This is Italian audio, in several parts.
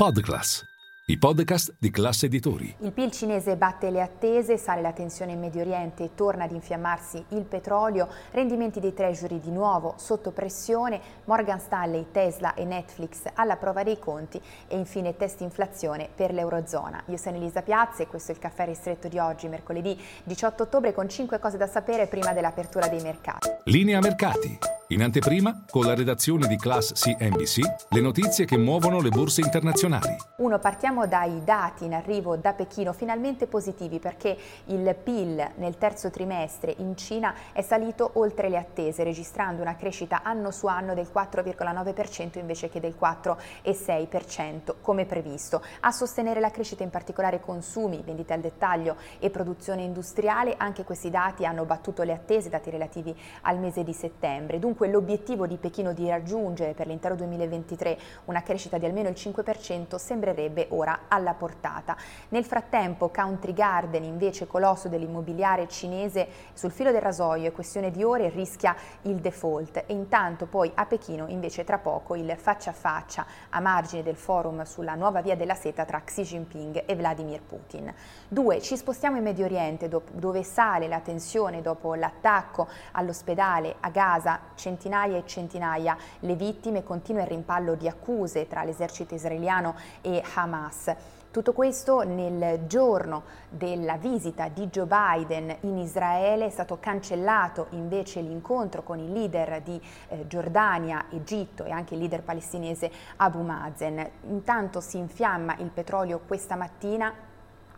Podclass, i podcast di classe editori. Il PIL cinese batte le attese, sale la tensione in Medio Oriente e torna ad infiammarsi il petrolio, rendimenti dei treasury di nuovo sotto pressione, Morgan Stanley, Tesla e Netflix alla prova dei conti e infine test inflazione per l'Eurozona. Io sono Elisa Piazza e questo è il caffè ristretto di oggi, mercoledì 18 ottobre, con 5 cose da sapere prima dell'apertura dei mercati. Linea mercati. In anteprima, con la redazione di Class CNBC, le notizie che muovono le borse internazionali. Uno, partiamo dai dati in arrivo da Pechino, finalmente positivi perché il PIL nel terzo trimestre in Cina è salito oltre le attese, registrando una crescita anno su anno del 4,9% invece che del 4,6% come previsto. A sostenere la crescita in particolare consumi, vendite al dettaglio e produzione industriale, anche questi dati hanno battuto le attese, dati relativi al mese di settembre. Dunque Dunque l'obiettivo di Pechino di raggiungere per l'intero 2023 una crescita di almeno il 5% sembrerebbe ora alla portata. Nel frattempo Country Garden, invece colosso dell'immobiliare cinese, sul filo del rasoio è questione di ore rischia il default e intanto poi a Pechino invece tra poco il faccia a faccia a margine del forum sulla nuova via della seta tra Xi Jinping e Vladimir Putin. Due, ci spostiamo in Medio Oriente dove sale la tensione dopo l'attacco all'ospedale a Gaza centinaia e centinaia le vittime, continua il rimpallo di accuse tra l'esercito israeliano e Hamas. Tutto questo nel giorno della visita di Joe Biden in Israele è stato cancellato invece l'incontro con i leader di eh, Giordania, Egitto e anche il leader palestinese Abu Mazen. Intanto si infiamma il petrolio questa mattina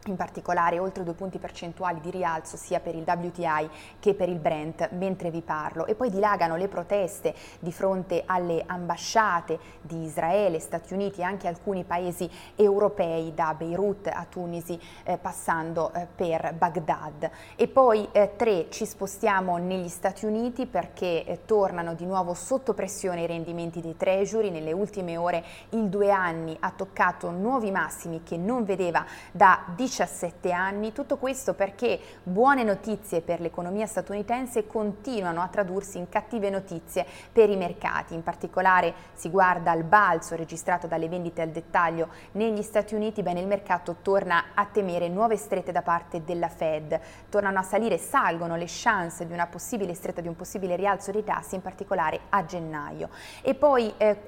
in particolare oltre due punti percentuali di rialzo sia per il WTI che per il Brent mentre vi parlo. E poi dilagano le proteste di fronte alle ambasciate di Israele, Stati Uniti e anche alcuni paesi europei da Beirut a Tunisi eh, passando eh, per Baghdad. E poi eh, tre ci spostiamo negli Stati Uniti perché eh, tornano di nuovo sotto pressione i rendimenti dei treasury. Nelle ultime ore il due anni ha toccato nuovi massimi che non vedeva da 19 17 anni, tutto questo perché buone notizie per l'economia statunitense continuano a tradursi in cattive notizie per i mercati, in particolare si guarda al balzo registrato dalle vendite al dettaglio. Negli Stati Uniti, bene il mercato torna a temere nuove strette da parte della Fed, tornano a salire, salgono le chance di una possibile stretta, di un possibile rialzo dei tassi, in particolare a gennaio. E poi eh,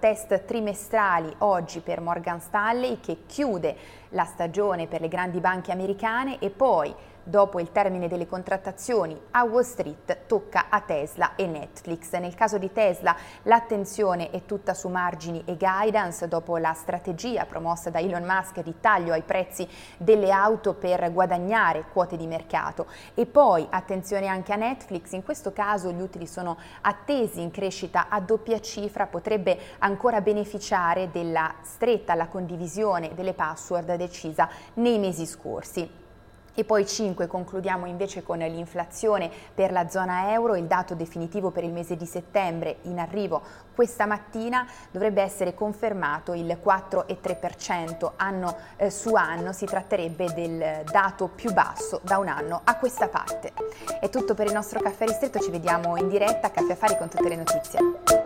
test trimestrali oggi per Morgan Stanley che chiude la stagione per le grandi banche americane e poi Dopo il termine delle contrattazioni a Wall Street tocca a Tesla e Netflix. Nel caso di Tesla l'attenzione è tutta su margini e guidance dopo la strategia promossa da Elon Musk di taglio ai prezzi delle auto per guadagnare quote di mercato. E poi attenzione anche a Netflix, in questo caso gli utili sono attesi in crescita a doppia cifra, potrebbe ancora beneficiare della stretta alla condivisione delle password decisa nei mesi scorsi. E poi 5 concludiamo invece con l'inflazione per la zona euro, il dato definitivo per il mese di settembre in arrivo questa mattina dovrebbe essere confermato il 4,3% anno eh, su anno, si tratterebbe del dato più basso da un anno a questa parte. È tutto per il nostro caffè ristretto, ci vediamo in diretta a Caffè Affari con tutte le notizie.